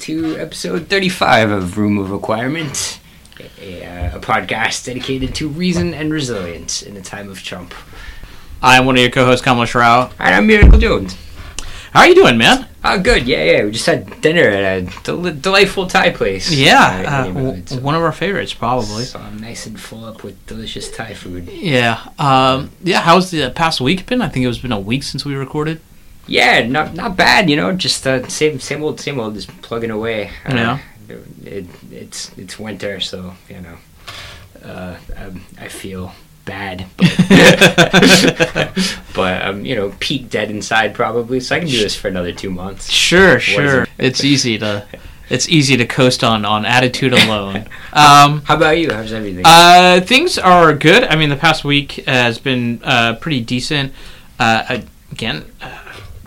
to episode 35 of Room of Requirement, a, uh, a podcast dedicated to reason and resilience in the time of Trump. I'm one of your co-hosts, Kamalesh Rao. And I'm Miracle Jones. How are you doing, man? Oh, good. Yeah, yeah. We just had dinner at a del- delightful Thai place. Yeah, Uh, w- it's, one of our favorites, probably. So I'm nice and full up with delicious Thai food. Yeah, um, yeah. How's the past week been? I think it was been a week since we recorded. Yeah, not not bad. You know, just uh, same same old same old, just plugging away. Uh, Yeah. It, it's it's winter, so you know, uh, um, I feel bad, but, but um, you know, peak dead inside probably. So I can do this for another two months. Sure, sure. it? It's easy to, it's easy to coast on on attitude alone. Um, How about you? How's everything? uh, things are good. I mean, the past week has been uh, pretty decent. Uh, again, uh,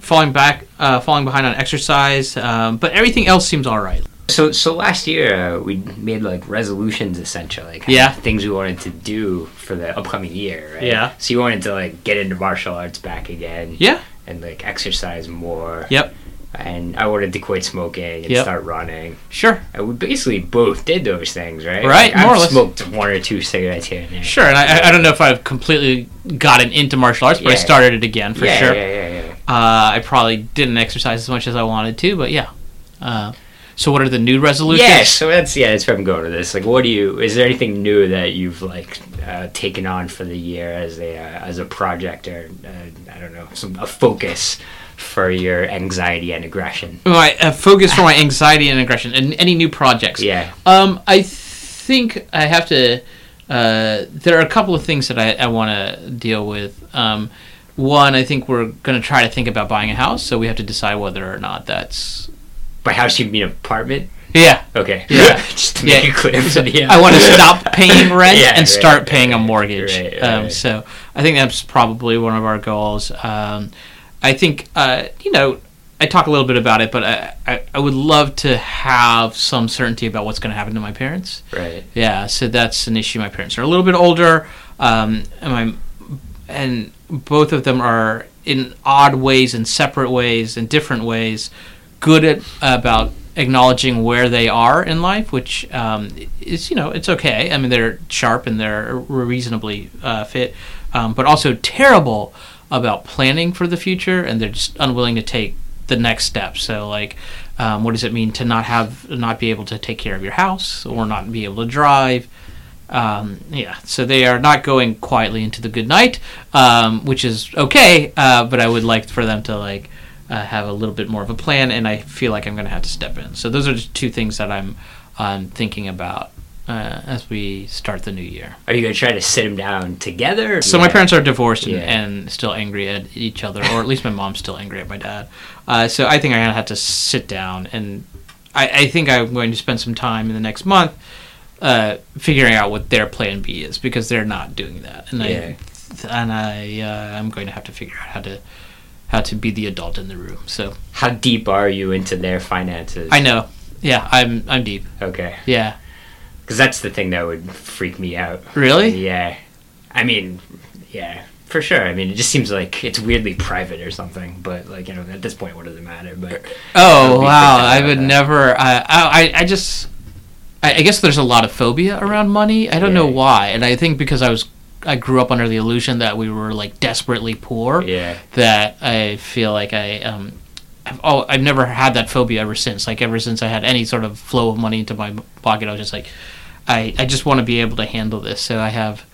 falling back, uh, falling behind on exercise, um, but everything else seems all right. So so last year uh, we made like resolutions essentially. Yeah. things we wanted to do for the upcoming year, right? Yeah. So you wanted to like get into martial arts back again. Yeah. And like exercise more. Yep. And I wanted to quit smoking and Yep. start running. Sure. And we basically both did those things, right? Right, Like, more I've less. smoked one or two cigarettes here and there. Sure, and I, I don't know if I've completely gotten into martial arts, but I Yeah. started it again for yeah, sure. Yeah, yeah, yeah. Uh, I probably didn't exercise as much as I wanted to, but yeah. Uh, so, what are the new resolutions? Yeah, so that's yeah, that's where I'm going with this. Like, what do you? Is there anything new that you've like uh, taken on for the year as a uh, as a project or uh, I don't know, some a focus for your anxiety and aggression? My uh, focus for my anxiety and aggression, and any new projects. Yeah, Um, I think I have to. Uh, there are a couple of things that I, I want to deal with. Um, one, I think we're going to try to think about buying a house, so we have to decide whether or not that's. by house you mean apartment? Yeah, Okay, Yeah. just to make Yeah. it clear for the. I want to stop paying rent Yeah, and right, start paying a mortgage. right, um, so I think that's probably one of our goals. Um, I think uh, you know I talk a little bit about it, but I, I, I would love to have some certainty about what's going to happen to my parents. Right. Yeah, so that's an issue. My parents are a little bit older, um, and my and both of them are in odd ways, in separate ways, in different ways, good at about acknowledging where they are in life, which um, is you know it's okay. I mean they're sharp and they're reasonably uh, fit, um, but also terrible about planning for the future, and they're just unwilling to take the next step. So like, um, what does it mean to not have not be able to take care of your house or not be able to drive? Um, yeah, so they are not going quietly into the good night, um, which is okay. Uh, but I would like for them to like uh, have a little bit more of a plan, and I feel like I'm going to have to step in. So those are just two things that I'm um, thinking about uh, as we start the new year. Are you gonna try to sit them down together? So my parents are divorced and, Yeah. and still angry at each other, or at least my mom's still angry at my dad. Uh, so I think I'm gonna have to sit down, and I, I think I'm going to spend some time in the next month uh, figuring out what their plan B is because they're not doing that, and Yeah. I and I uh, I'm going to have to figure out how to how to be the adult in the room. So How deep are you into their finances? I know, yeah, I'm I'm deep, Okay, yeah, because that's the thing that would freak me out. really. Yeah. I mean, yeah, for sure. I mean, it just seems like it's weirdly private or something. But like, you know, at this point, what does it matter? But Oh wow! I would that. never. I I I just. I, I guess there's a lot of phobia around money. I don't know why, and I think because I was I grew up under the illusion that we were like desperately poor. yeah, That I feel like I um. I've, oh, I've never had that phobia ever since. Like ever since I had any sort of flow of money into my pocket, I was just like, I, I just want to be able to handle this. So I have,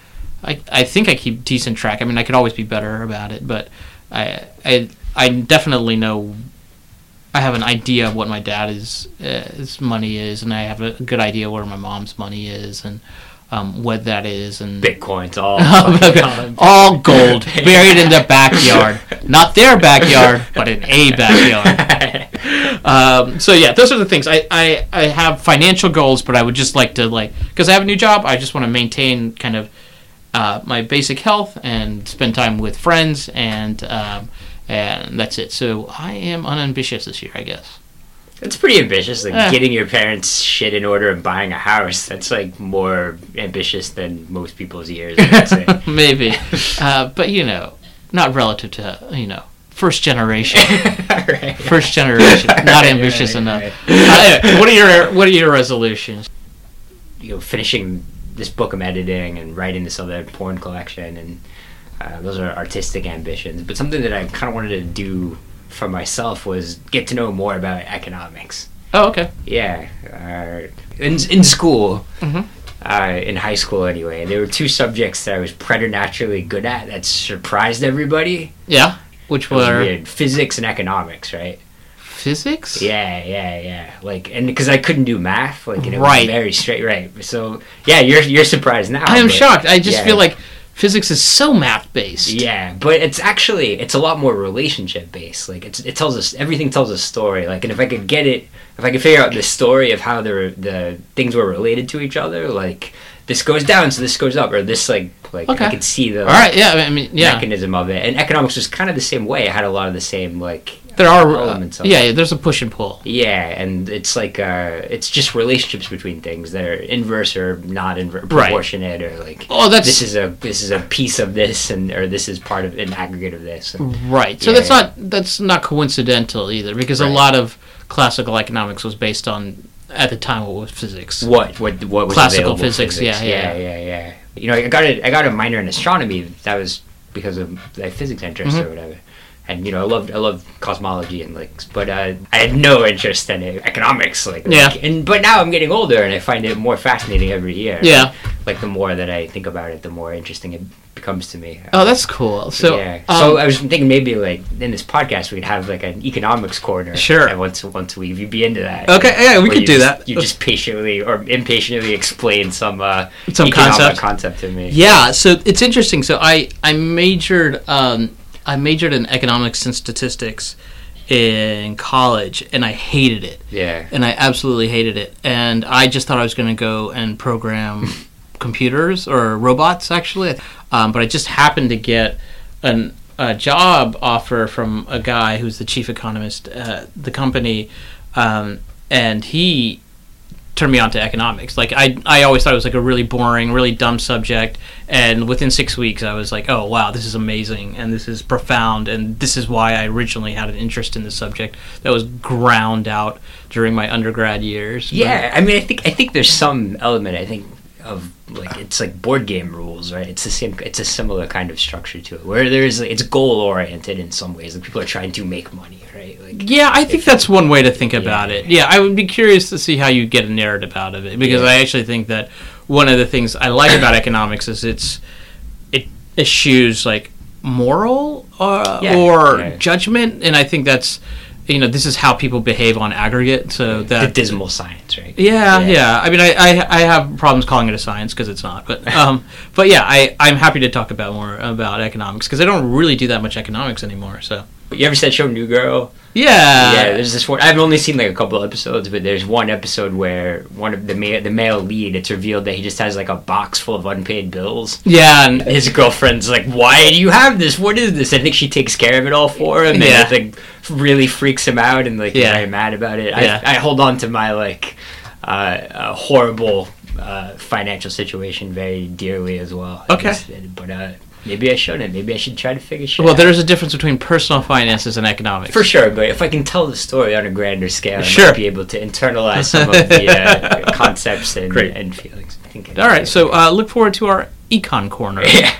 I, I think I keep decent track. I mean, I could always be better about it, but I I I definitely know. I have an idea of what my dad's uh, his money is, and I have a good idea where my mom's money is, and um, what that is, and Bitcoin's all all gold buried in the backyard, not their backyard, but in a backyard. Um, so yeah, those are the things. I, I, I have financial goals, but I would just like to like because I have a new job. I just want to maintain kind of uh, my basic health and spend time with friends, and um, and that's it. So I am unambitious this year, I guess. It's pretty ambitious, like Eh. getting your parents' shit in order and buying a house. That's like more ambitious than most people's years. I would say. Maybe, uh, but you know, not relative to you know first generation. right. First generation, not ambitious Right, enough. right. Uh, anyway, what are your what are your resolutions? you know, finishing this book I'm editing and writing this other porn collection, and uh, those are artistic ambitions. But something that I kind of wanted to do for myself was get to know more about economics. Oh, okay. Yeah, uh, in in school, Mhm. uh, in high school anyway, there were two subjects that I was preternaturally good at that surprised everybody. Yeah. Which was were weird. Physics and economics, right? physics? Yeah, yeah, yeah. Like, and because I couldn't do math, like, and it Right. was very straight, right? So, yeah, you're you're surprised now. I am shocked. I just yeah. feel like physics is so math based. Yeah, but it's actually it's a lot more relationship based. Like it tells us everything tells a story. Like and if I could get it, if I could figure out the story of how the the things were related to each other, like this goes down, so this goes up, or this like like Okay. I could see the All right. Yeah. I mean, yeah. mechanism of it. And economics was kind of the same way. It had a lot of the same like There are. Uh, elements of yeah, it. yeah. There's a push and pull. Yeah, and it's like uh, it's just relationships between things that are inverse or not inver- Right. proportionate, or like Oh, that's this is a this is a piece of this, and or this is part of an aggregate of this. And, right. So Yeah, that's yeah. not that's not coincidental either, because a lot of classical economics was based on at the time what was physics. what what what was Classical available physics, yeah, yeah, yeah. yeah, yeah. You know, I got a I got a minor in astronomy. That was because of my physics interest Mhm. or whatever. And you know, I loved I loved cosmology and like, but uh, I had no interest in it, economics. Like, Yeah. like- and but now I'm getting older and I find it more fascinating every year. Yeah. Like the more that I think about it, the more interesting it becomes to me. Oh, that's cool. So yeah. um, so I was thinking maybe like in this podcast we could have like an economics corner. Sure. Once once a week, you'd be into that. Okay, yeah, we could do just- that. You just patiently or impatiently explain some uh, Some concept. concept to me. Yeah, so it's interesting. So I I majored um, I majored in economics and statistics in college, and I hated it. Yeah. and I absolutely hated it. And I just thought I was going to go and program computers or robots, actually. Um, but I just happened to get an, a job offer from a guy who's the chief economist at the company, um, and he turned me on to economics. Like I, I always thought it was like a really boring, really dumb subject, and within six weeks, I was like, oh wow, this is amazing, and this is profound, and this is why I originally had an interest in the subject that was ground out during my undergrad years. But- Yeah, I mean, I think I think there's some element. I think of like it's like board game rules, right? It's the same. It's a similar kind of structure to it, where there's it's goal oriented in some ways. Like people are trying to make money, right? Like Yeah, I think that's one way to think Yeah. about it. Yeah, I would be curious to see how you get a narrative out of it because Yeah. I actually think that one of the things I like about economics is it's it eschews like moral uh, Yeah, or yeah. judgment, and I think that's you know this is how people behave on aggregate. So the that dismal science, right? yeah, yeah, I mean, I, I, I have problems calling it a science because it's not, but um, but yeah, I I'm happy to talk about more about economics because I don't really do that much economics anymore. So You ever said show New Girl? yeah, yeah, there's this one. I've only seen like a couple episodes, but there's one episode where one of the male, the male lead, it's revealed that he just has like a box full of unpaid bills. yeah, and His girlfriend's like, "Why do you have this? What is this?" I think she takes care of it all for him, and Yeah. it like really freaks him out, and like Yeah. very mad about it. Yeah. I, I hold on to my like uh, uh, horrible uh, financial situation very dearly as well. Okay. guess, but uh, maybe I shouldn't. Maybe I should try to figure shit. Well, out. there's a difference between personal finances and economics. For sure, but if I can tell the story on a grander scale, I Sure. might be able to internalize some of the uh, concepts and, and feelings. I think I All right, so uh, look forward to our econ corner. yeah,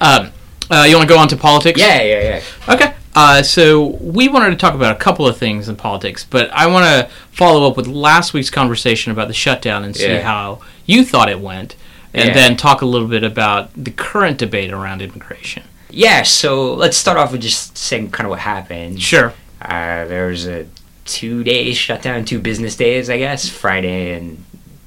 Um, uh, you want to go on to politics? yeah, yeah, yeah. Okay. Uh, so we wanted to talk about a couple of things in politics, but I want to follow up with last week's conversation about the shutdown and see Yeah. how you thought it went, and Yeah. then talk a little bit about the current debate around immigration. Yeah, so let's start off with just saying kind of what happened. Sure. Uh, there was a two day shutdown, two business days, I guess, Friday and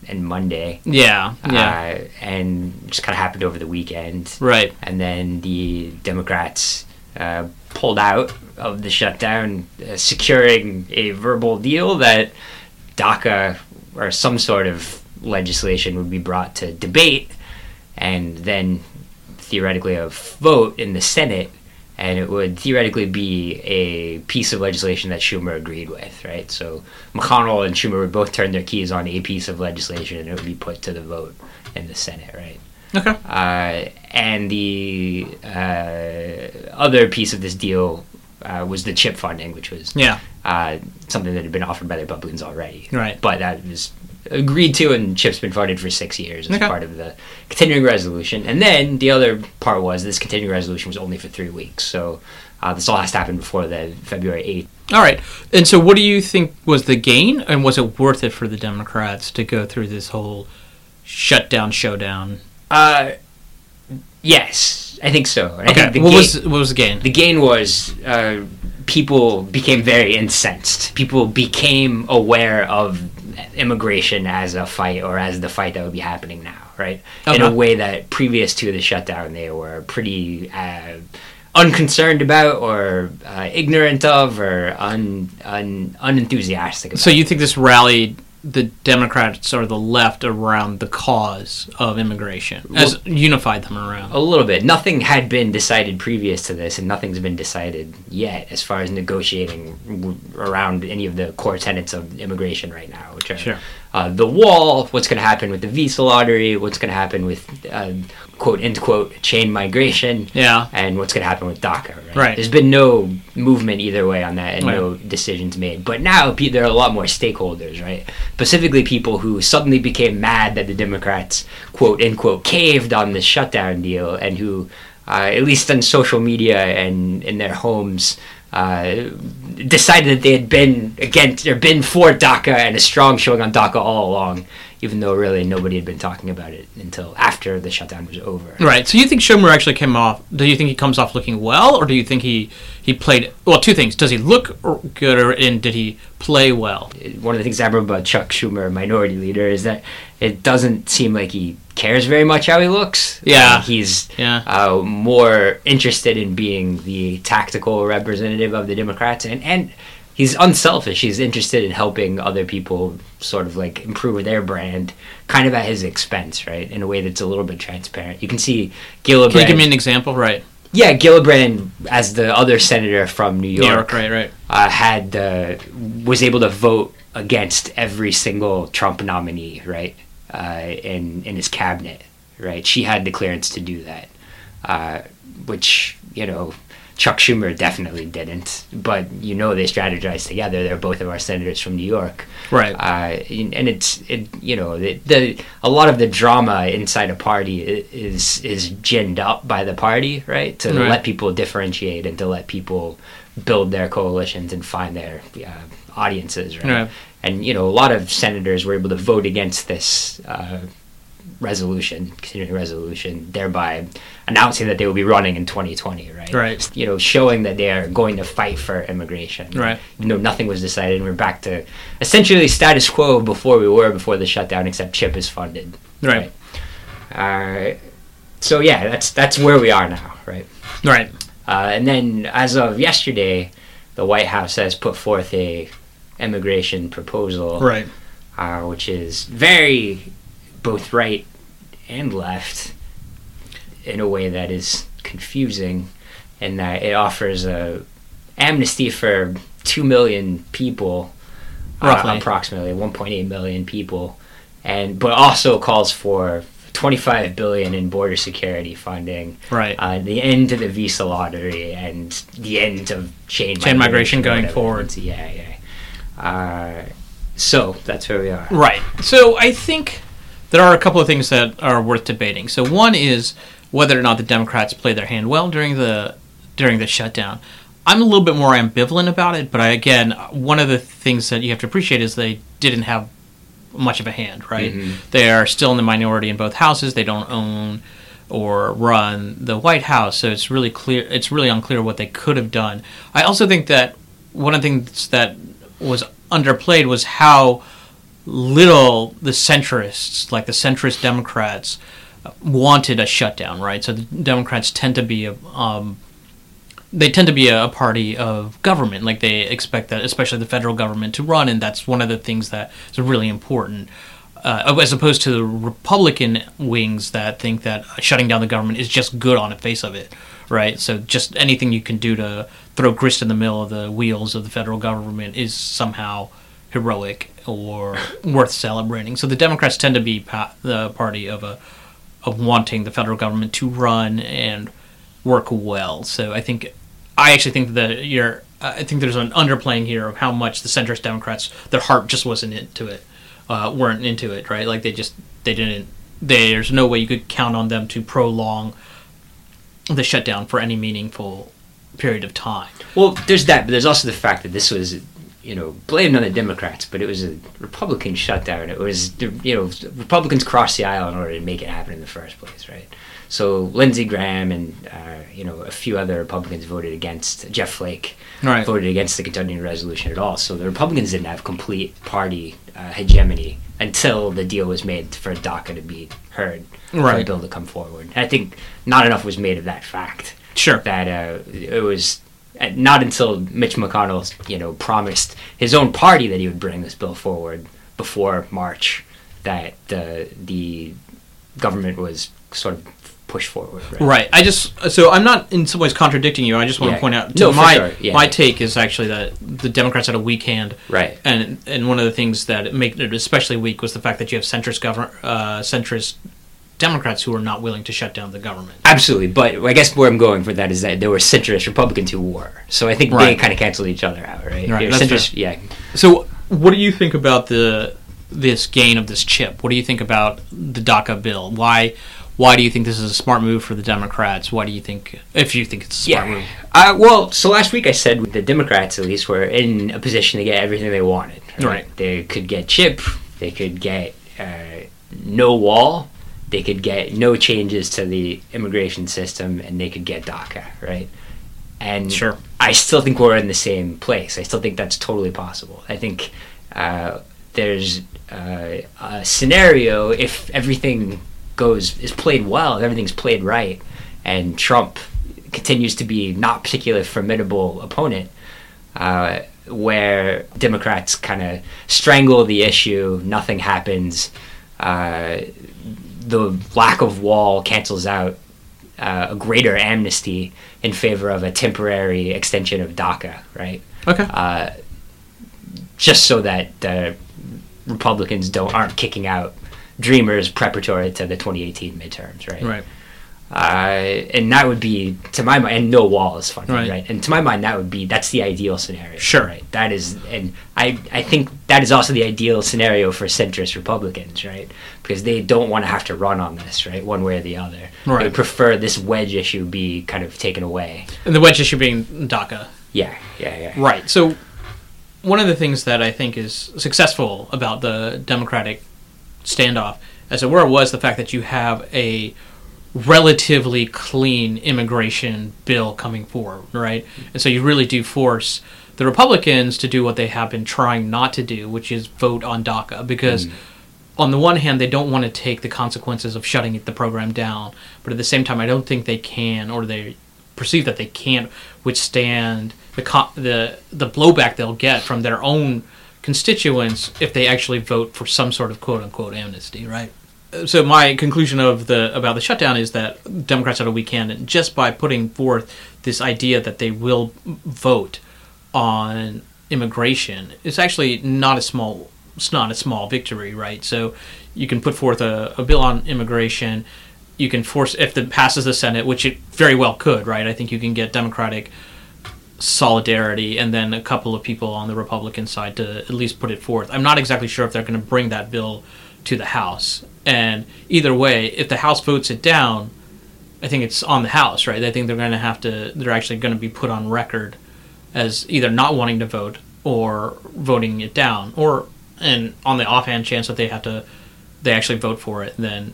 and Monday. Yeah. Yeah. Uh, and just kind of happened over the weekend. right. And then the Democrats uh, pulled out of the shutdown, uh, securing a verbal deal that DACA or some sort of legislation would be brought to debate and then theoretically a vote in the Senate. And it would theoretically be a piece of legislation that Schumer agreed with, right? So McConnell and Schumer would both turn their keys on a piece of legislation and it would be put to the vote in the Senate, right? Okay. Uh, and the uh, other piece of this deal uh, was the CHIP funding, which was Yeah. uh, something that had been offered by the Republicans already. Right. But that was agreed to, and CHIP's been funded for six years as Okay. part of the continuing resolution. And then the other part was this continuing resolution was only for three weeks. So uh, this all has to happen before the February 8th. All right. And so, what do you think was the gain, and was it worth it for the Democrats to go through this whole shutdown, showdown? Uh, yes, I think so. I Okay. think What gain- was what was the gain? the gain was uh, people became very incensed. People became aware of immigration as a fight or as the fight that would be happening now, right? In a way that previous to the shutdown they were pretty uh, unconcerned about or uh, ignorant of or un, un, unenthusiastic about. So you think this rallied the Democrats or the left around the cause of immigration, as unified them around? A little bit. Nothing had been decided previous to this, and nothing's been decided yet as far as negotiating around any of the core tenets of immigration right now, which are Sure. Uh, the wall, what's going to happen with the visa lottery, what's going to happen with uh, quote end quote chain migration, Yeah. and what's going to happen with DACA. Right? Right. There's been no movement either way on that, and Right. no decisions made. But now there are a lot more stakeholders, right? Specifically, people who suddenly became mad that the Democrats quote end quote caved on this shutdown deal, and who, uh, at least on social media and in their homes. Uh, decided that they had been against or been for DACA and a strong showing on DACA all along, even though really nobody had been talking about it until after the shutdown was over. Right. So you think Schumer actually came off? Do you think he comes off looking well, or do you think he he played well? Two things: does he look good, or and did he play well? one of the things I remember about Chuck Schumer, minority leader, is that it doesn't seem like he cares very much how he looks. Yeah. Uh, he's Yeah. uh, more interested in being the tactical representative of the Democrats, and and he's unselfish. He's interested in helping other people sort of like improve their brand, kind of at his expense, right? In a way that's a little bit transparent. You can see Gillibrand. Can you give me an example? Right. yeah, Gillibrand, as the other senator from New New York, York. Right. Right. uh, had uh, was able to vote against every single Trump nominee, right? Uh, in in his cabinet, right? She had the clearance to do that, uh, which you know Chuck Schumer definitely didn't. But you know they strategized together. They're both of our senators from New York, Right. uh, and it's it you know the, the a lot of the drama inside a party is is ginned up by the party right to Right. let people differentiate and to let people build their coalitions and find their uh, audiences right? Right. and you know a lot of senators were able to vote against this uh, resolution continuing resolution thereby announcing that they will be running in 2020 right Right. you know showing that they are going to fight for immigration Right. you know nothing was decided and we're back to essentially status quo before we were before the shutdown except CHIP is funded Right. uh, so yeah that's that's where we are now right Right. uh, and then as of yesterday the white house has put forth a immigration proposal Right. uh, which is very both right and left in a way that is confusing and that it offers a amnesty for 2 million people uh, Roughly. approximately 1.8 million people and but also calls for 25 billion in border security funding Right. uh, the end to the visa lottery and the end of chain, Chain migration going forward. Yeah, yeah. Uh, so that's where we are. Right. So I think there are a couple of things that are worth debating. So one is whether or not the Democrats played their hand well during the during the shutdown. I'm a little bit more ambivalent about it, but I, again, one of the things that you have to appreciate is they didn't have much of a hand, right? Mhm. They are still in the minority in both houses. They don't own or run the White House, so it's really clear. It's really unclear what they could have done. I also think that one of the things that was underplayed was how little the centrists, like the centrist Democrats, wanted a shutdown, right? So the Democrats tend to be a um, they tend to be a, party of government. Like they expect that, especially the federal government, to run, and that's one of the things that is really important. Uh, as opposed to the Republican wings that think that shutting down the government is just good on the face of it, right? So just anything you can do to throw grist in the middle of the wheels of the federal government is somehow heroic or worth celebrating. So the Democrats tend to be pa- the party of a of wanting the federal government to run and work well. So I think I actually think that you're. I think there's an underplaying here of how much the centrist Democrats, their heart just wasn't into it, uh, weren't into it, right? Like they just they didn't. There's no way you could count on them to prolong the shutdown for any meaningful period of time. Well, there's that, but there's also the fact that this was, you know, blamed on the Democrats, but it was a Republican shutdown. It was, you know, Republicans crossed the aisle in order to make it happen in the first place, right? So Lindsey Graham and uh, you know a few other Republicans voted against Jeff Flake Right. voted against the continuing resolution at all. So the Republicans didn't have complete party uh, hegemony until the deal was made for DACA to be heard, for the Right. bill to come forward. I think not enough was made of that fact Sure. that uh, it was not until Mitch McConnell, you know, promised his own party that he would bring this bill forward before March that the the government was sort of pushed forward. Right. Right. I just so I'm not in some ways contradicting you. I just want Yeah. to point out No, my sure. Yeah. my take is actually that the Democrats had a weak hand, Right. and and one of the things that made it especially weak was the fact that you have centrist government uh, centrist Democrats who are not willing to shut down the government. Absolutely, but I guess where I'm going for that is that there were centrist Republicans who were. So I think they kind of canceled each other out, right? Right, that's centrist, yeah. So, what do you think about the this gain of this CHIP? What do you think about the DACA bill? Why why do you think this is a smart move for the Democrats? Why do you think if you think it's a smart Yeah. move? Uh, well, so last week I said the Democrats at least were in a position to get everything they wanted. Right. They could get CHIP. They could get uh, no wall. They could get no changes to the immigration system, and they could get DACA. Right. And Sure. I still think we're in the same place. I still think that's totally possible. I think uh, there's uh, a scenario if everything goes is played well, if everything's played right, and Trump continues to be not particularly formidable opponent, uh, where Democrats kind of strangle the issue, nothing happens, uh, the lack of wall cancels out uh, a greater amnesty in favor of a temporary extension of DACA, right? Okay. Uh, just so that the Republicans don't aren't kicking out Dreamers preparatory to the 2018 midterms, right? right. Uh, and that would be, to my mind, and no wall is funded, Right. right. And to my mind, that would be that's the ideal scenario. Sure. Right. That is, and I I think that is also the ideal scenario for centrist Republicans, right? Because they don't want to have to run on this, right, one way or the other. They Right. would prefer this wedge issue be kind of taken away. And the wedge issue being DACA. Yeah. Yeah. Yeah. Right. So, one of the things that I think is successful about the Democratic standoff, as it were, was the fact that you have a relatively clean immigration bill coming forward, right? And so you really do force the Republicans to do what they have been trying not to do, which is vote on DACA, because. Mm. On the one hand, they don't want to take the consequences of shutting the program down, but at the same time, I don't think they can, or they perceive that they can't withstand the co- the the blowback they'll get from their own constituents if they actually vote for some sort of quote unquote amnesty, right? So my conclusion of the about the shutdown is that Democrats had a weak hand, and just by putting forth this idea that they will vote on immigration, it's actually not a small it's not a small victory, right? So you can put forth a, a bill on immigration. You can force if it passes the Senate, which it very well could, right? I think you can get Democratic solidarity and then a couple of people on the Republican side to at least put it forth. I'm not exactly sure if they're going to bring that bill to the House. And either way, if the House votes it down, I think it's on the House, right? I think they're going to have to, they're actually going to be put on record as either not wanting to vote or voting it down. Or, and on the offhand chance that they have to, they actually vote for it, then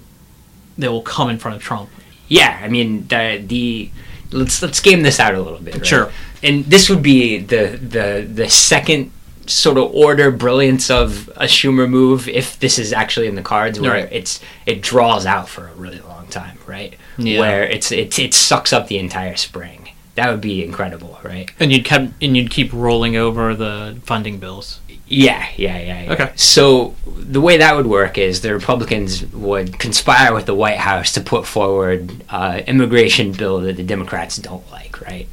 they will come in front of Trump. Yeah, I mean the the let's let's game this out a little bit. Right? Sure. And this would be the the the second sort of order brilliance of a Schumer move if this is actually in the cards where Right. it's it draws out for a really long time, right? Yeah. Where it's it it sucks up the entire spring. That would be incredible, right? And you'd keep, and you'd keep rolling over the funding bills. Yeah, yeah, yeah, yeah. Okay. So the way that would work is the Republicans would conspire with the White House to put forward uh, immigration bill that the Democrats don't like, right?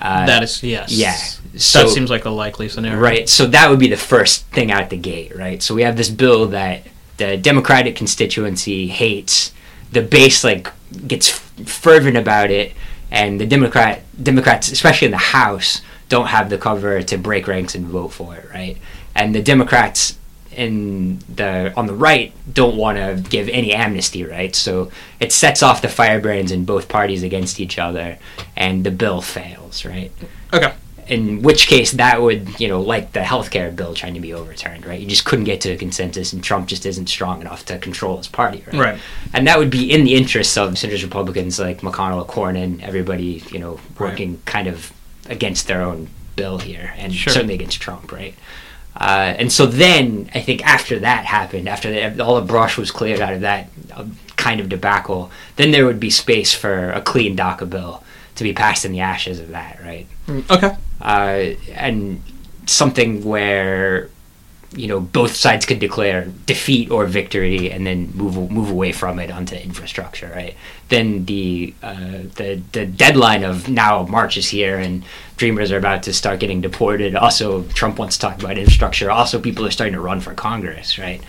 Uh, that is yes. yeah. So that seems like a likely scenario. right. So that would be the first thing out the gate, right? So we have this bill that the Democratic constituency hates. The base like gets fervent about it, and the Democrat Democrats, especially in the House, don't have the cover to break ranks and vote for it, right? And the Democrats in the on the right don't want to give any amnesty, right? So it sets off the firebrands in both parties against each other, and the bill fails, right? Okay. In which case, that would, you know, like the healthcare bill trying to be overturned, right? You just couldn't get to a consensus, and Trump just isn't strong enough to control his party, right? Right. And that would be in the interests of centrist Republicans like McConnell, Cornyn, everybody, you know, Right. working kind of against their own bill here, and Sure. certainly against Trump, right? Uh, and so then I think after that happened, after the, all the brush was cleared out of that uh, kind of debacle, then there would be space for a clean DACA bill to be passed in the ashes of that, right? Okay. uh, and something where you know both sides could declare defeat or victory and then move move away from it onto infrastructure right then the uh, the the deadline of now March is here and dreamers are about to start getting deported also Trump wants to talk about infrastructure also people are starting to run for Congress right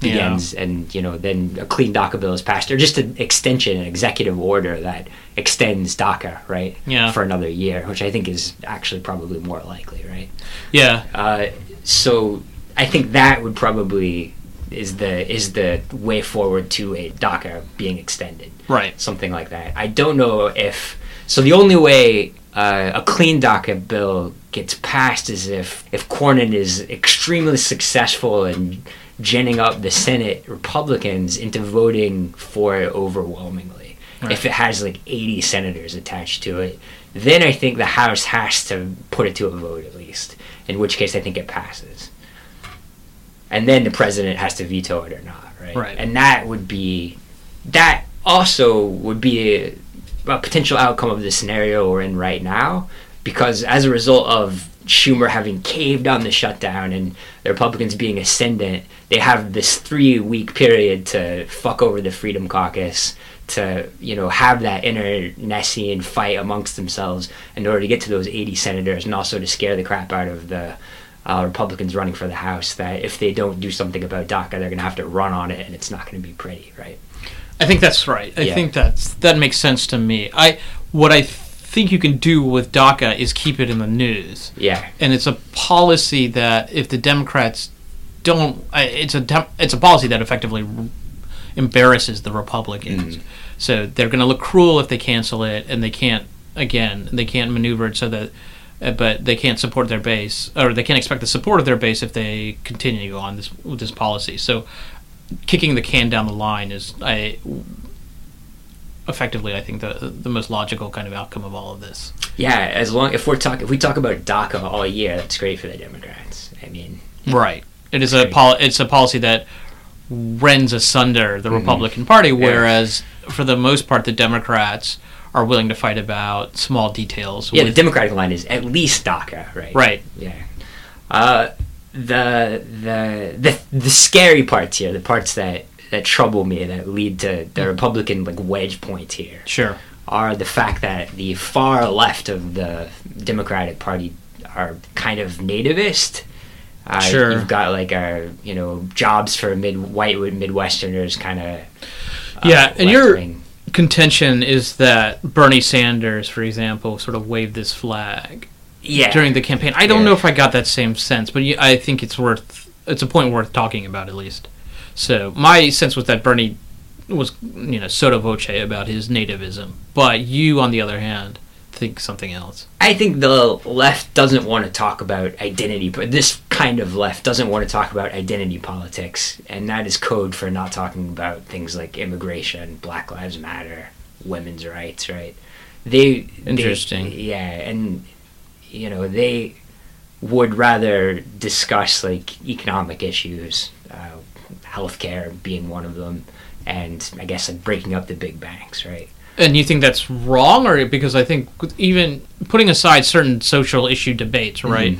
Yeah. begins and you know then a clean DACA bill is passed or just an extension an executive order that extends DACA right Yeah. for another year which I think is actually probably more likely right Yeah. uh, so I think that would probably is the is the way forward to a DACA being extended, Right. something like that. I don't know if so. The only way uh, a clean DACA bill gets passed is if if Cornyn is extremely successful in ginning up the Senate Republicans into voting for it overwhelmingly. Right. If it has like 80 senators attached to it, then I think the House has to put it to a vote at least. In which case, I think it passes. And then the president has to veto it or not, right? Right. And that would be that also would be a, a potential outcome of the scenario we're in right now, because as a result of Schumer having caved on the shutdown and the Republicans being ascendant, they have this three week period to fuck over the Freedom Caucus, to you know have that internecine fight amongst themselves in order to get to those 80 senators, and also to scare the crap out of the uh, Republicans running for the House. That if they don't do something about DACA, they're going to have to run on it, and it's not going to be pretty, right? I think that's right. I Yeah. think that's that makes sense to me. I what I think you can do with DACA is keep it in the news, Yeah, and it's a policy that if the Democrats don't, it's a it's a policy that effectively embarrasses the Republicans. Mm. So they're going to look cruel if they cancel it, and they can't again they can't maneuver it so that. Uh, but they can't support their base, or they can't expect the support of their base if they continue to go on this with this policy. So, kicking the can down the line is I effectively I think the the most logical kind of outcome of all of this. yeah. As long if we're talking if we talk about DACA all year, that's great for the Democrats. I mean, Right. It is a pol- it's a policy that rends asunder the Mhm. Republican Party, whereas for the most part the Democrats are willing to fight about small details. yeah, the Democratic line is at least DACA, right? right. Yeah. Uh, the the the the scary parts here, the parts that that trouble me, that lead to the Republican like wedge point here, Sure. are the fact that the far left of the Democratic Party are kind of nativist. Uh, Sure. You've got like a you know jobs for mid white Midwesterners kind of. Yeah, and your contention is that Bernie Sanders, for example, sort of waved this flag yeah during the campaign. I don't Yeah. know if I got that same sense, but I think it's worth it's a point worth talking about at least. So my sense was that Bernie was you know sotto voce about his nativism, but you on the other hand think something else. I think the left doesn't want to talk about identity, but this kind of left doesn't want to talk about identity politics, and that is code for not talking about things like immigration, Black Lives Matter, women's rights, right? They they- Interesting. yeah, and you know they would rather discuss like economic issues, uh, healthcare being one of them, and I guess like breaking up the big banks, right? And you think that's wrong, or because I think even putting aside certain social issue debates, right?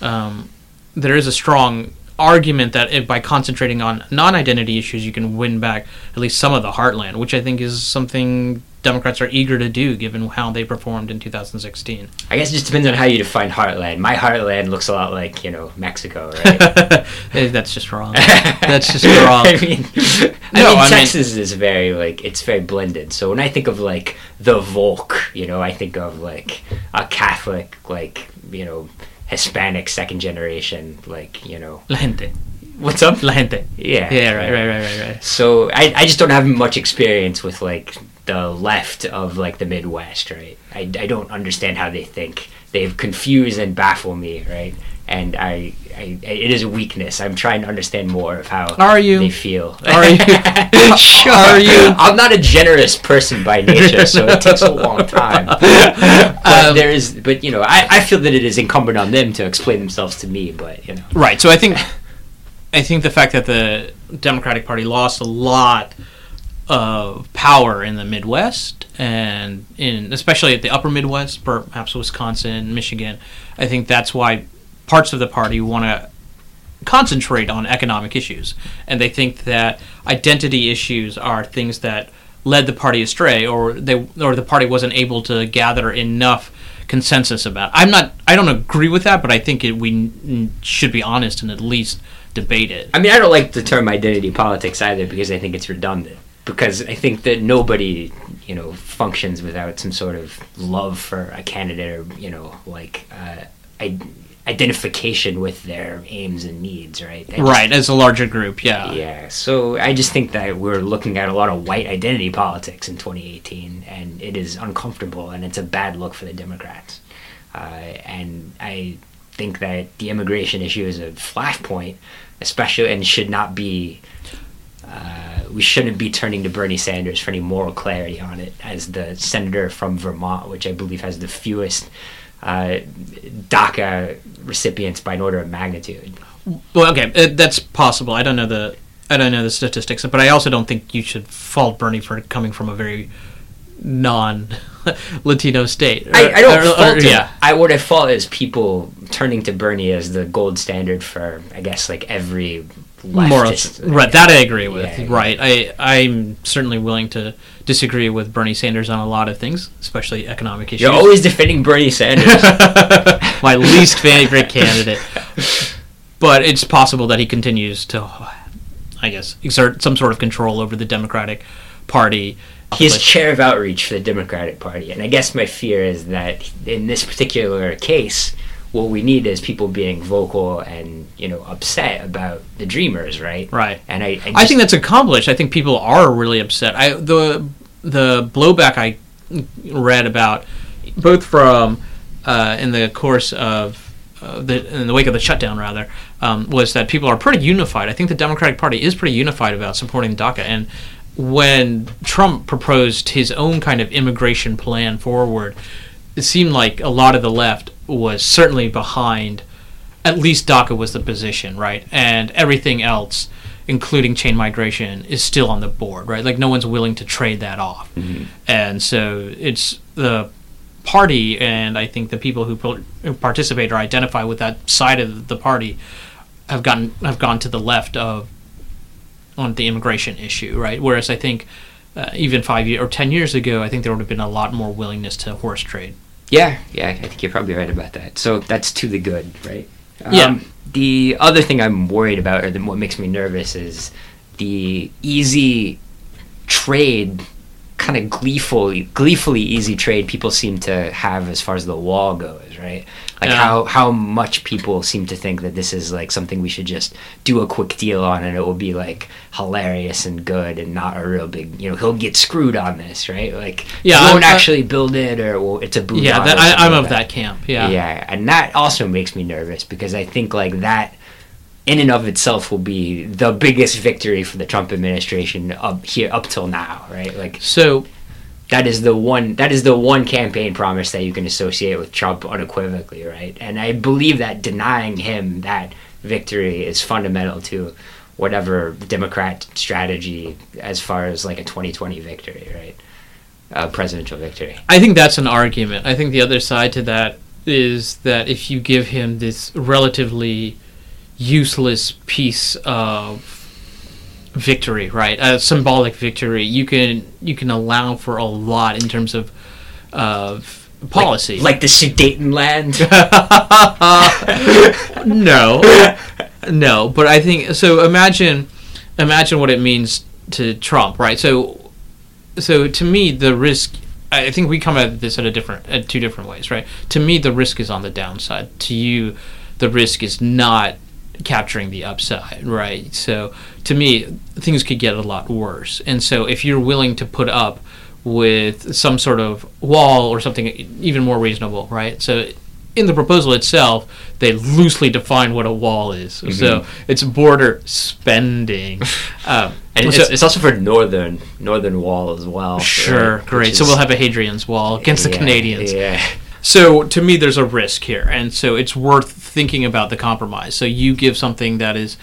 Um, there is a strong argument that if by concentrating on non-identity issues you can win back at least some of the heartland, which I think is something Democrats are eager to do given how they performed in 2016. I guess it just depends on how you define heartland. My heartland looks a lot like you know Mexico, right? Eh, That's just wrong. That's just wrong. I mean, I mean I mean- Texas is very like it's very blended. So when I think of like the Volk, you know, I think of like a Catholic, like you know, Hispanic second generation, like you know, La gente. what's up? La gente. Yeah, Yeah, right, right, right, right, right. So I, I just don't have much experience with like the left of like the Midwest, right? I, I don't understand how they think. They've confused and baffle me, right? And I, I it is a weakness. I'm trying to understand more of how Are you? they feel. Are you? sure. Are you? I'm not a generous person by nature, so it takes a long time. But Um, there is, but you know, I, I feel that it is incumbent on them to explain themselves to me. But you know, Right. So I think I think the fact that the Democratic Party lost a lot of power in the Midwest and in especially at the upper Midwest, perhaps Wisconsin, Michigan, I think that's why parts of the party want to concentrate on economic issues and they think that identity issues are things that led the party astray or they or the party wasn't able to gather enough consensus about. I'm not I don't agree with that, but I think it, we should be honest and at least debate it. I mean, I don't like the term identity politics either because I think it's redundant. Because I think that nobody, you know, functions without some sort of love for a candidate or, you know, like uh, I- identification with their aims and needs, right? Just- Right, as a larger group, yeah. Yeah. So I just think that we're looking at a lot of white identity politics in 2018, and it is uncomfortable, and it's a bad look for the Democrats. Uh, and I think that the immigration issue is a flashpoint, especially, and should not be. Uh, we shouldn't be turning to Bernie Sanders for any moral clarity on it, as the senator from Vermont, which I believe has the fewest uh, DACA recipients by an order of magnitude. Well, okay, uh, that's possible. I don't know the I don't know the statistics, but I also don't think you should fault Bernie for coming from a very non Latino state. I, I don't Or- or- fault him. yeah. I what I fault is people turning to Bernie as the gold standard for I guess like every More right, that I agree with. Yeah, yeah. Right, I I'm certainly willing to disagree with Bernie Sanders on a lot of things, especially economic issues. You're always defending Bernie Sanders. my least favorite candidate. But it's possible that he continues to, I guess, exert some sort of control over the Democratic Party. He's chair of outreach for the Democratic Party, and I guess my fear is that in this particular case, what we need is people being vocal and you know upset about the Dreamers, right? right. And I, I, just, I think that's accomplished. I think people are really upset. I the the blowback I read about both from uh, in the course of uh, the in the wake of the shutdown rather um, was that people are pretty unified. I think the Democratic Party is pretty unified about supporting DACA and when Trump proposed his own kind of immigration plan forward, it seemed like a lot of the left was certainly behind at least DACA was the position, right? And everything else, including chain migration, is still on the board, right? Like no one's willing to trade that off. And so it's the party, and I think the people who participate or identify with that side of the party have gotten have gone to the left of on the immigration issue, right? Whereas I think uh, even five years or ten years ago, I think there would have been a lot more willingness to horse trade. Yeah, yeah, I think you're probably right about that. So that's to the good, right? Yeah. Um, the other thing I'm worried about, or the, what makes me nervous, is the easy trade, kind of gleefully, gleefully easy trade people seem to have as far as the wall goes, right? Like Yeah. how how much people seem to think that this is like something we should just do a quick deal on, and it will be like hilarious and good, and not a real big, you know, he'll get screwed on this, right? Like, Yeah, won't I'm- actually build it, or well, it's a boot. yeah, that, I, I'm of that camp. Yeah. Yeah. and that also makes me nervous because I think like that in and of itself will be the biggest victory for the Trump administration up here up till now, right? Like So that is the one that is the one campaign promise that you can associate with Trump unequivocally, right? And I believe that denying him that victory is fundamental to whatever Democrat strategy as far as like a 2020 victory, right? A presidential victory. I think that's an argument. I think the other side to that is that if you give him this relatively useless piece of victory, right? A symbolic victory. You can you can allow for a lot in terms of of policy. Like, like the Sudetenland. no, no. But I think so. Imagine, imagine what it means to Trump, right? So, so to me, the risk. I think we come at this at a different, at two different ways, right? To me, the risk is on the downside. To you, the risk is not capturing the upside, right? So to me, things could get a lot worse. And so if you're willing to put up with some sort of wall or something even more reasonable, right? So in the proposal itself, they loosely define what a wall is. Mm-hmm. So it's border spending. Um, and so, it's, it's, also for northern northern wall as well. Sure, right? great. Is, so we'll have a Hadrian's Wall against yeah, the Canadians. Yeah. So to me, there's a risk here, and so it's worth thinking about the compromise. So you give something that is.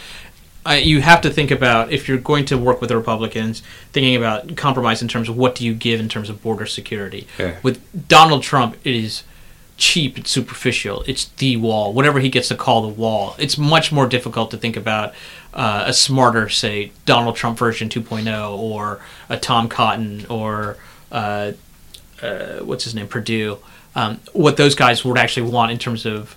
Uh, you have to think about if you're going to work with the Republicans, thinking about compromise in terms of what do you give in terms of border security. Yeah. With Donald Trump, it is cheap, it's superficial, it's the wall, whatever he gets to call the wall. It's much more difficult to think about uh, a smarter, say, Donald Trump version 2.0 or a Tom Cotton or uh, uh, what's his name, Perdue. um, what those guys would actually want in terms of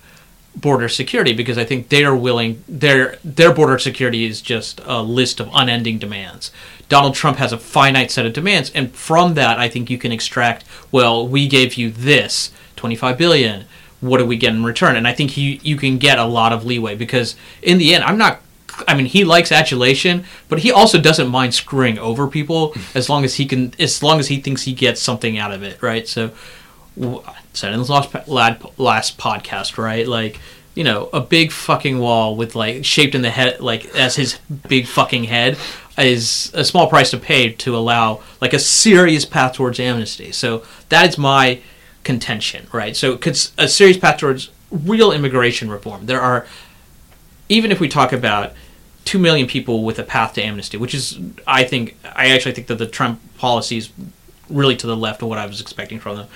border security because I think they are willing their their border security is just a list of unending demands. Donald Trump has a finite set of demands and from that I think you can extract well we gave you this 25 billion what do we get in return? And I think you you can get a lot of leeway because in the end I'm not I mean he likes adulation but he also doesn't mind screwing over people hmm. as long as he can as long as he thinks he gets something out of it right? So said in the last last podcast, right? Like, you know, a big fucking wall with like shaped in the head, like as his big fucking head, is a small price to pay to allow like a serious path towards amnesty. So that is my contention, right? So a serious path towards real immigration reform. There are, even if we talk about two million people with a path to amnesty, which is, I think, I actually think that the Trump policy is really to the left of what I was expecting from them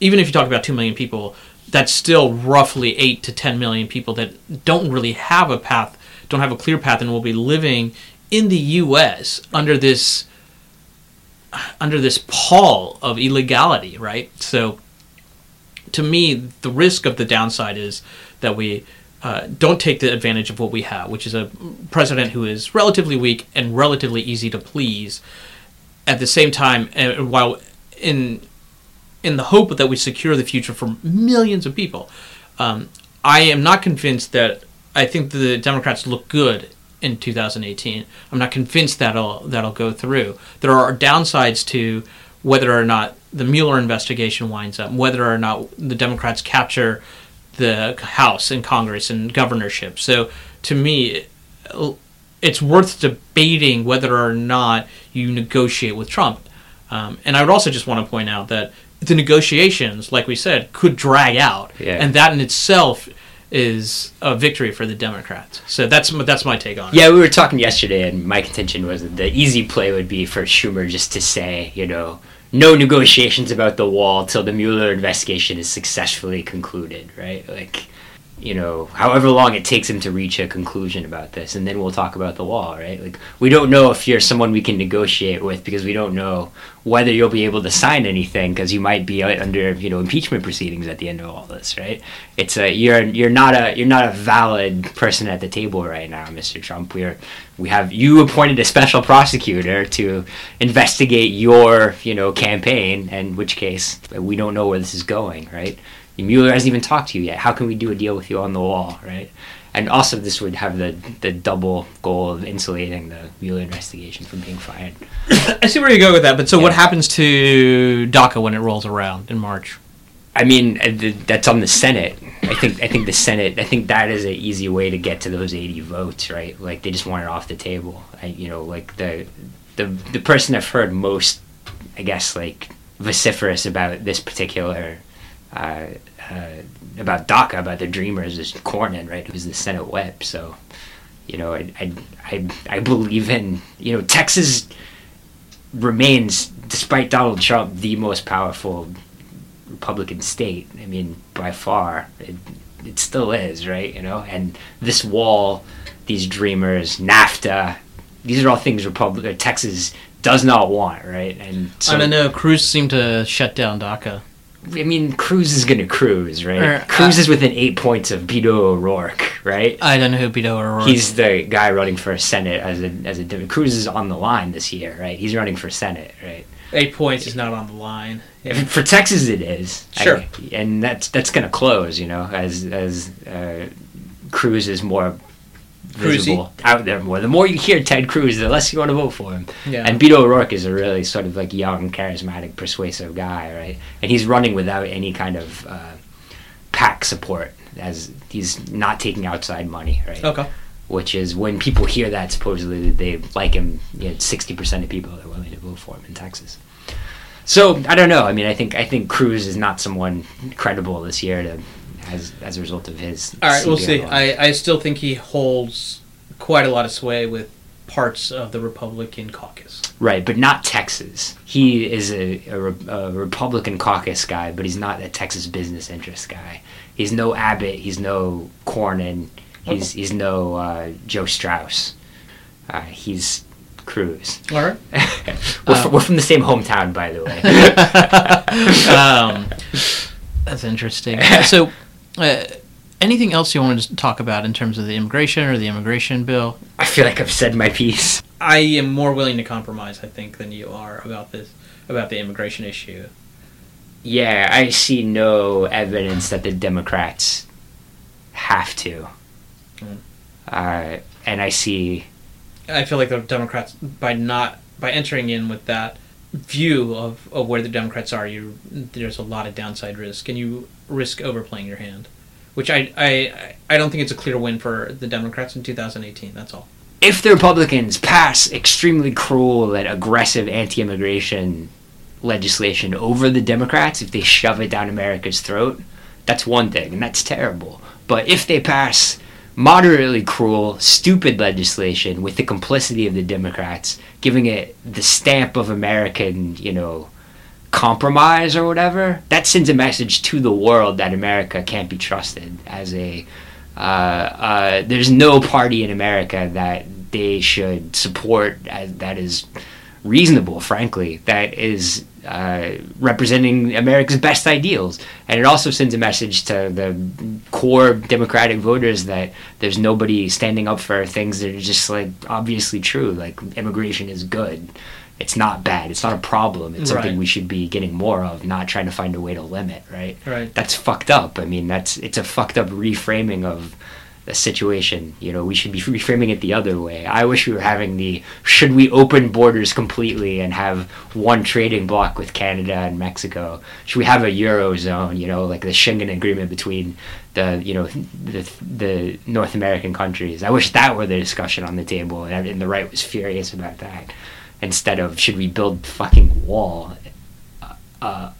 even if you talk about 2 million people, that's still roughly 8 to 10 million people that don't really have a path, don't have a clear path, and will be living in the U.S. under this under this pall of illegality, right? So, to me, the risk of the downside is that we uh, don't take the advantage of what we have, which is a president who is relatively weak and relatively easy to please. At the same time, and while in in the hope that we secure the future for millions of people. Um, I am not convinced that I think the Democrats look good in 2018. I'm not convinced that'll that'll go through. There are downsides to whether or not the Mueller investigation winds up, whether or not the Democrats capture the House and Congress and governorship. So to me, it's worth debating whether or not you negotiate with Trump. Um, and I would also just want to point out that the negotiations, like we said, could drag out, yeah. and that in itself is a victory for the Democrats. So that's that's my take on it. Yeah, we were talking yesterday, and my contention was that the easy play would be for Schumer just to say, you know, no negotiations about the wall till the Mueller investigation is successfully concluded, right? Like you know, however long it takes him to reach a conclusion about this, and then we'll talk about the wall, right? Like, we don't know if you're someone we can negotiate with because we don't know whether you'll be able to sign anything because you might be uh, under, you know, impeachment proceedings at the end of all this, right? It's a you're you're not a you're not a valid person at the table right now, Mr. Trump. We're we have you appointed a special prosecutor to investigate your, you know, campaign, in which case we don't know where this is going, right? Mueller hasn't even talked to you yet. How can we do a deal with you on the wall, right? And also, this would have the, the double goal of insulating the Mueller investigation from being fired. I see where you go with that, but so yeah. what happens to DACA when it rolls around in March? I mean, uh, that's on the Senate. I think I think the Senate. I think that is an easy way to get to those eighty votes, right? Like they just want it off the table. I, you know, like the the the person I've heard most, I guess, like vociferous about this particular uh, uh, about DACA, about the Dreamers, is Cornyn, right? Who's the Senate whip. So, you know, I, I, I, I believe in, you know, Texas remains, despite Donald Trump, the most powerful Republican state. I mean, by far. It, it still is, right? You know, and this wall, these dreamers, NAFTA, these are all things Republic Texas does not want, right? And so I don't know. Cruz seemed to shut down DACA. I mean, Cruz is going to cruise, right? Or, Cruz uh, is within eight points of Beto O'Rourke, right? I don't know who Beto O'Rourke. He's the guy running for Senate as a as a Dem- Cruz is on the line this year, right? He's running for Senate, right? eight points is not on the line. If- For Texas, it is Sure. I- and that's that's going to close, you know, as as uh, Cruz is more visible out there more. The more you hear Ted Cruz, the less you want to vote for him. Yeah. And Beto O'Rourke is a really sort of like young, charismatic, persuasive guy, right? And he's running without any kind of uh, PAC support, as he's not taking outside money, right? okay. Which is when people hear that, supposedly they like him. You know, sixty percent of people are willing to vote for him in Texas. So I don't know. I mean, I think I think Cruz is not someone credible this year to as as a result of his. All right, we'll see. I, I still think he holds quite a lot of sway with parts of the Republican caucus. Right, but not Texas. He is a, a, a Republican caucus guy, but he's not a Texas business interest guy. He's no Abbott. He's no Cornyn. He's he's no uh, Joe Straus. Uh, he's Cruz. All right. we're, Um, fr- we're from the same hometown, by the way. um, that's interesting. So, uh, anything else you wanted to talk about in terms of the immigration or the immigration bill? I feel like I've said my piece. I am more willing to compromise, I think, than you are about this about the immigration issue. Yeah, I see no evidence that the Democrats have to. Mm. Uh, and I see I feel like the Democrats, by not by entering in with that view of, of where the Democrats are, you there's a lot of downside risk, and you risk overplaying your hand, which I I I don't think it's a clear win for the Democrats in 2018. That's all. if the Republicans pass extremely cruel and aggressive anti-immigration legislation over the Democrats, if they shove it down America's throat, that's one thing, and that's terrible. But if they pass moderately cruel, stupid legislation with the complicity of the Democrats, giving it the stamp of American, you know, compromise or whatever, that sends a message to the world that America can't be trusted as a. Uh, uh, there's no party in America that they should support as, that is reasonable, frankly, that is uh, representing America's best ideals. And it also sends a message to the core Democratic voters that there's nobody standing up for things that are just like obviously true, like immigration is good. It's not bad. It's not a problem. It's something Right. we should be getting more of, not trying to find a way to limit, right? Right. That's fucked up. I mean, that's it's a fucked up reframing of the situation. You know, we should be reframing it the other way. I wish we were having the should we open borders completely and have one trading bloc with Canada and Mexico? Should we have a eurozone? You know, like the Schengen agreement between the you know the the North American countries. I wish that were the discussion on the table, and, and the right was furious about that. Instead of should we build fucking wall, uh, uh,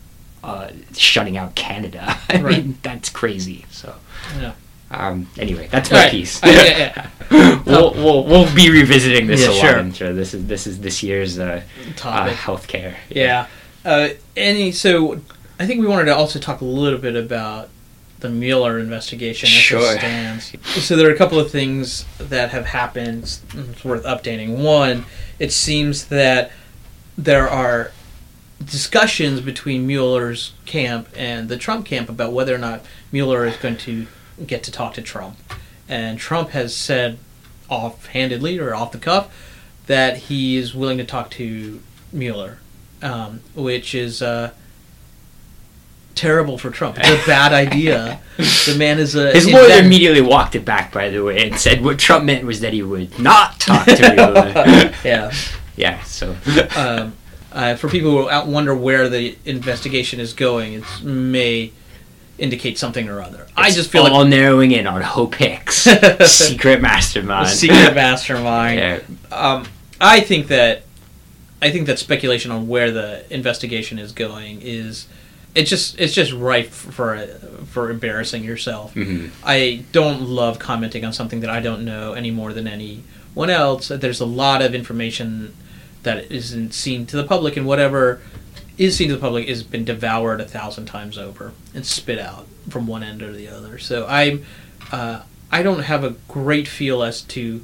uh, shutting out Canada? I Right. mean, that's crazy. So. Yeah. Um, anyway, that's my Right. piece. Uh, yeah, yeah. we'll, we'll we'll be revisiting this Yeah, a lot. sure. I'm sure this is this is this year's uh, uh, healthcare. Yeah. Uh, any so I think we wanted to also talk a little bit about the Mueller investigation as Sure. it stands. So there are a couple of things that have happened. It's worth updating. One, it seems that there are discussions between Mueller's camp and the Trump camp about whether or not Mueller is going to get to talk to Trump. And Trump has said offhandedly or off the cuff that he is willing to talk to Mueller, um, which is uh, terrible for Trump. It's a bad idea. The man is a His lawyer invent- immediately walked it back, by the way, and said what Trump meant was that he would not talk to Mueller. yeah. yeah, so Um, uh, for people who out wonder where the investigation is going, it may indicate something or other. I just feel like all like narrowing in on Hope Hicks, secret mastermind. secret mastermind. Yeah. Um, I think that I think that speculation on where the investigation is going is it's just it's just rife for for embarrassing yourself. Mhm. I don't love commenting on something that I don't know any more than anyone else. There's a lot of information that isn't seen to the public, and whatever is seen to the public has been devoured a thousand times over and spit out from one end or the other. So I, uh, I don't have a great feel as to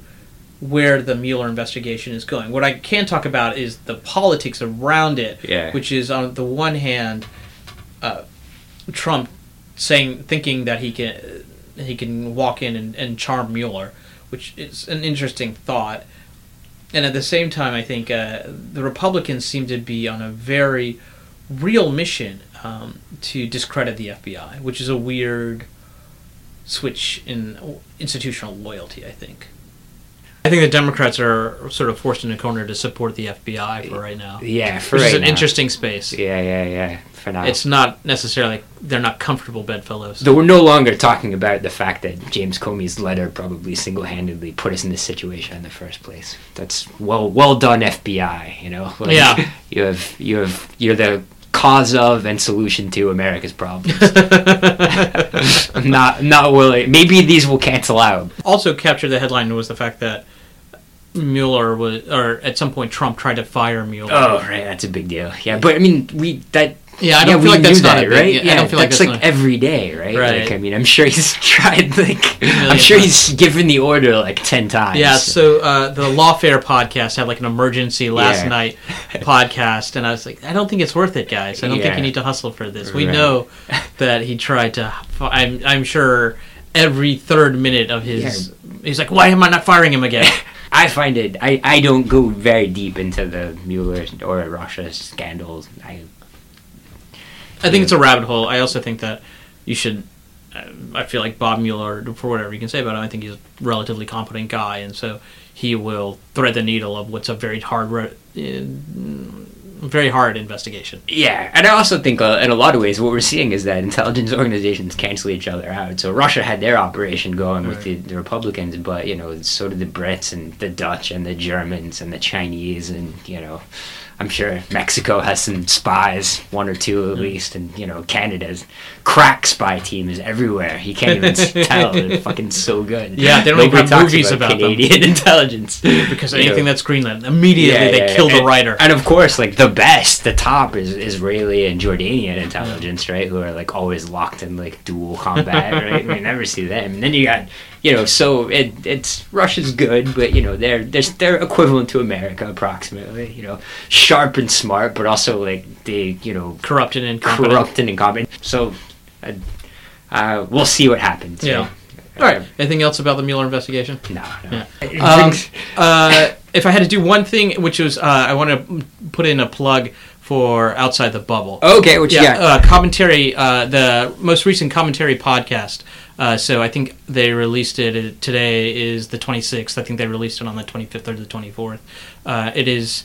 where the Mueller investigation is going. What I can talk about is the politics around it, Yeah. which is on the one hand, uh, Trump saying thinking that he can he can walk in and, and charm Mueller, which is an interesting thought. And at the same time, I think uh, the Republicans seem to be on a very real mission um, to discredit the FBI, which is a weird switch in institutional loyalty. I think. I think the Democrats are sort of forced in a corner to support the FBI for right now, Yeah, for which is right an now. interesting space. Yeah, yeah, yeah. For now, It's not necessarily they're not comfortable bedfellows. Though we're no longer talking about the fact that James Comey's letter probably single-handedly put us in this situation in the first place. That's well, well done, FBI. You know, Like, Yeah. You have, you have, you're the cause of and solution to America's problems. I'm not, not willing. Maybe these will cancel out. also captured the headline was the fact that Mueller was, or at some point Trump tried to fire Mueller. Oh, right, that's a big deal. Yeah, but I mean, we that. Yeah, I don't we feel like that's not that, big- right. yeah, I don't feel like that's that's like every day, right? Right. Like, I mean, I'm sure he's tried. Like, I'm sure times. he's given the order like ten times. Yeah, so uh, the Lawfare podcast had like an emergency last Yeah. night podcast, and I was like, I don't think it's worth it, guys. I don't think you need to hustle for this. We Right. know that he tried to. I'm I'm sure every third minute of his, he's like, why am I not firing him again? I find it. I, I don't go very deep into the Mueller or Russia scandals. I I think it's a rabbit hole. I also think that you should. uh, I feel like Bob Mueller, for whatever you can say about him, I think he's a relatively competent guy, and so he will thread the needle of what's a very hard, re- uh, very hard investigation. yeah, and I also think uh, in a lot of ways what we're seeing is that intelligence organizations cancel each other out. So Russia had their operation going with the, the Republicans, but you know so did the Brits and the Dutch and the Germans and the Chinese and you know. I'm sure Mexico has some spies, one or two at least, and you know Canada's crack spy team is everywhere. You can't even tell; they're fucking so good. Yeah, they don't even have movies about them. Canadian intelligence Because You know. anything that's Greenland, immediately Yeah, they yeah, kill the and- writer. And of course, like the best, the top is Israeli and Jordanian intelligence, right? Who are like always locked in like dual combat, right? We never see them. And then you got, you know, so it it's Russia's good, but you know they're they're they're equivalent to America approximately. You know, sharp and smart, but also like they you know Corrupted and incompetent. corrupt and incompetent. So, uh, uh, we'll see what happens. Yeah. right? All right. Anything else about the Mueller investigation? No, no. Yeah. Um, uh, if I had to do one thing, which was uh, I want to put in a plug for Outside the Bubble. okay, which yeah, yeah, Uh, commentary. Uh, the most recent commentary podcast. Uh, so I think they released it today. Is the 26th. I think they released it on the 25th or the 24th. Uh, it is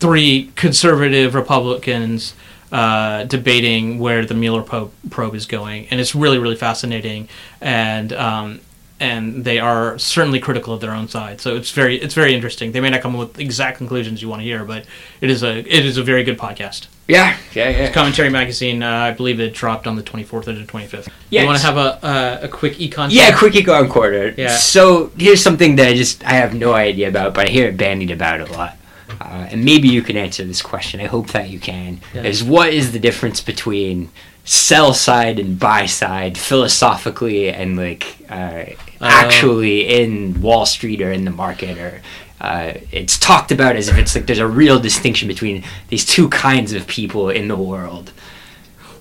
three conservative Republicans uh, debating where the Mueller probe, probe is going, and it's really really fascinating. And um, and they are certainly critical of their own side. So it's very it's very interesting. They may not come up with exact conclusions you want to hear, but it is a it is a very good podcast. yeah, yeah, yeah. Commentary magazine, uh, I believe it dropped on the 24th or the 25th. Yeah, you want to have a uh, a quick econ? Yeah, quick econ corner. Yeah. So here's something that I just I have no idea about, but I hear it bandied about a lot. Uh, and maybe you can answer this question. I hope that you can. Yeah. Is what is the difference between sell side and buy side philosophically and like uh, actually in Wall Street or in the market or uh, it's talked about as if it's like there's a real distinction between these two kinds of people in the world.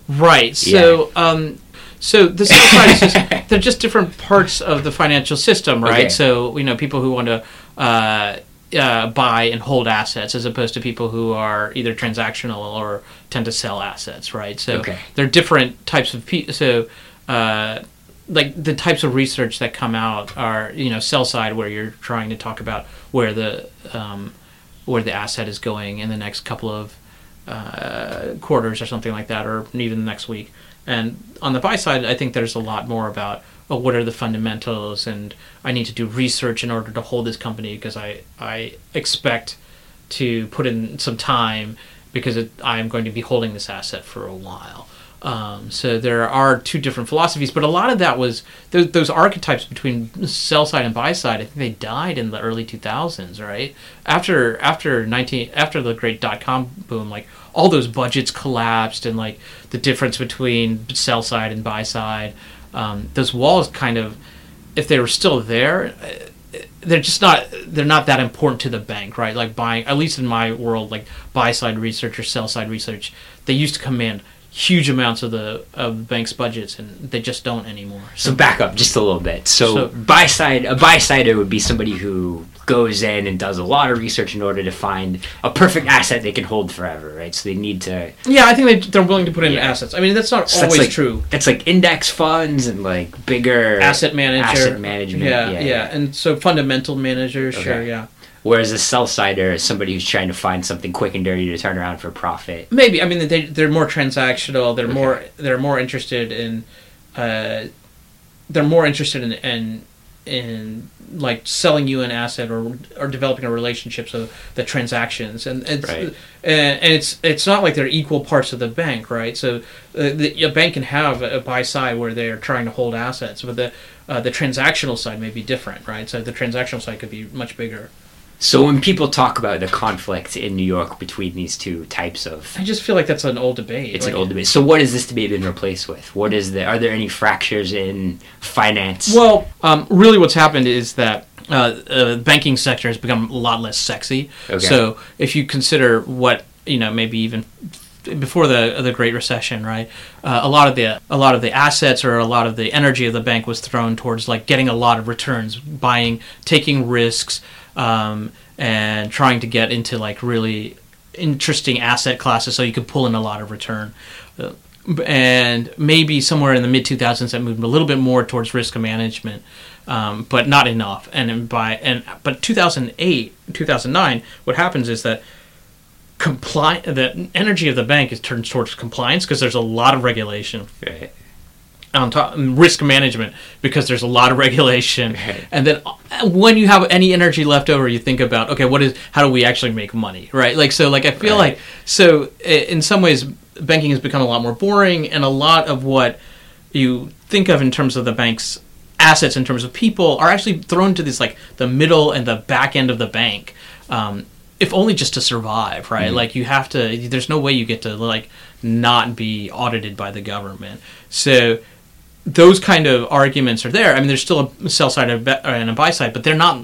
Right. So, um, so the sell side is just they're just different parts of the financial system, right? Okay. So you know, people who want to uh, uh, buy and hold assets, as opposed to people who are either transactional or tend to sell assets, right? So Okay. they're different types of people. So. Uh, like the types of research that come out are you know sell side where you're trying to talk about where the um, where the asset is going in the next couple of uh, quarters or something like that, or even the next week. And on the buy side, I think there's a lot more about oh, what are the fundamentals, and I need to do research in order to hold this company because I I expect to put in some time because it, I'm going to be holding this asset for a while. Um, so there are two different philosophies, but a lot of that was those, those archetypes between sell side and buy side. I think they died in the early 2000s, right? After after 19 after the great dot com boom, like all those budgets collapsed, and like the difference between sell side and buy side, um, those walls kind of, if they were still there. They're just not. They're not that important to the bank, right? Like buying, at least in my world, like buy side research or sell side research, they used to command huge amounts of the of the bank's budgets, and they just don't anymore. So back up just a little bit. So, So- buy side, a buy sider would be somebody who goes in and does a lot of research in order to find a perfect asset they can hold forever, right? So they need to. Yeah, I think they, they're willing to put in Yeah. assets. I mean, that's not So that's always like- true. That's like index funds and like bigger Asset manager, asset management. Yeah, Yeah, yeah, yeah. and so fundamental managers, sure, yeah. Whereas a sell sider is somebody who's trying to find something quick and dirty to turn around for profit. Maybe I mean they they're more transactional. They're more they're more interested in, uh, they're more interested in in in like selling you an asset or or developing a relationship. So the transactions and it's Right. and, and it's it's not like they're equal parts of the bank, right? So uh, the, a bank can have a buy side where they're trying to hold assets, but the uh, the transactional side may be different, right? So the transactional side could be much bigger. So when people talk about the conflict in New York between these two types of I just feel like that's an old debate. It's Like, an old debate. So what has this debate been replaced with? What is the? Are there any fractures in finance? Well, um, really, what's happened is that uh, uh, the banking sector has become a lot less sexy. Okay. So if you consider what you know, maybe even before the the Great Recession, right? Uh, a lot of the a lot of the assets or a lot of the energy of the bank was thrown towards like getting a lot of returns, buying, taking risks, um, and trying to get into like really interesting asset classes so you could pull in a lot of return. Uh, and maybe somewhere in the mid 2000s that moved a little bit more towards risk management um, but not enough and by and but 2008 2009 what happens is that compli- the energy of the bank is turned towards compliance because there's a lot of regulation Right. On top risk management because there's a lot of regulation. Right. and then uh, when you have any energy left over you think about okay what is how do we actually make money right? Like so like i feel Right. like so in some ways banking has become a lot more boring and a lot of what you think of in terms of the bank's assets in terms of people are actually thrown to this like the middle and the back end of the bank um, if only just to survive right? Like you have to there's no way you get to like not be audited by the government. So those kind of arguments are there. I mean, there's still a sell side and a buy side, but they're not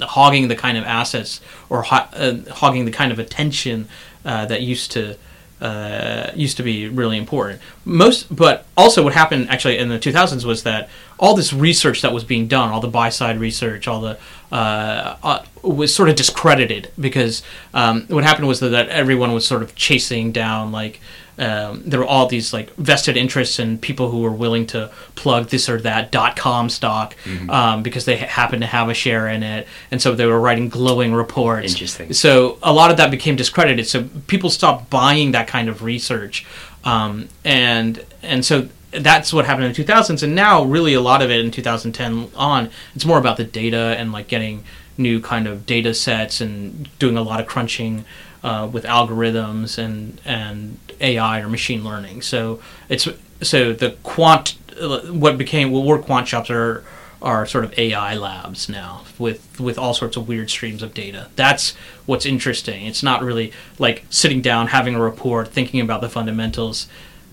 hogging the kind of assets or ho- uh, hogging the kind of attention uh, that used to uh, used to be really important. Most, but also what happened actually in the 2000s was that all this research that was being done, all the buy side research, all the uh, uh, was sort of discredited because um, what happened was that everyone was sort of chasing down like um, there were all these like vested interests and people who were willing to plug this or that dot com stock um, because they happened to have a share in it, and so they were writing glowing reports. Interesting. So a lot of that became discredited. So people stopped buying that kind of research, um, and and so that's what happened in the 2000s. And now, really, a lot of it in 2010 on, it's more about the data and like getting new kind of data sets and doing a lot of crunching uh, with algorithms and and AI or machine learning. So it's so the quant what became what were quant shops are are sort of AI labs now with with all sorts of weird streams of data. That's what's interesting. It's not really like sitting down having a report thinking about the fundamentals.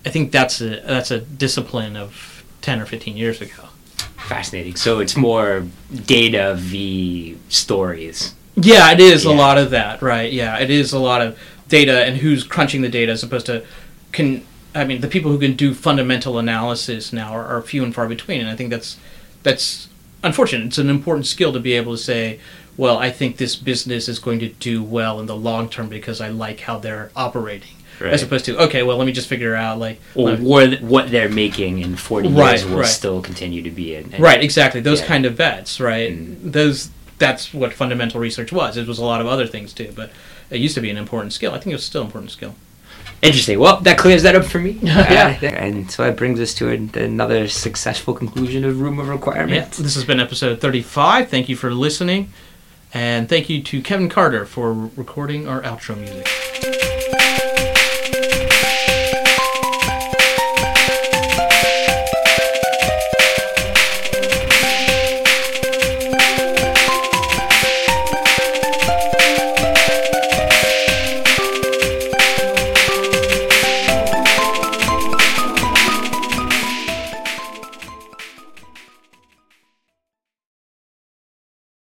I think that's a that's a discipline of 10 or 15 years ago. Fascinating. So it's more data v stories. Yeah, it is a lot of that, right? Yeah, it is a lot of data and who's crunching the data as opposed to can. I mean, the people who can do fundamental analysis now are, are few and far between, and I think that's that's unfortunate. It's an important skill to be able to say, well, I think this business is going to do well in the long term because I like how they're operating, Right. as opposed to okay, well, let me just figure out like Or me- what, what they're making in 40 Right, years will right. still continue to be in. Right, exactly. Those Yeah. kind of bets, right? Mm. Those that's what fundamental research was. It was a lot of other things too, but it used to be an important skill. I think it's still an important skill. Interesting. Well, that clears that up for me. Yeah. Uh, and so that brings us to an another successful conclusion of Room of Yeah. Requirement. This has been episode 35. Thank you for listening. And thank you to Kevin Carter for recording our outro music.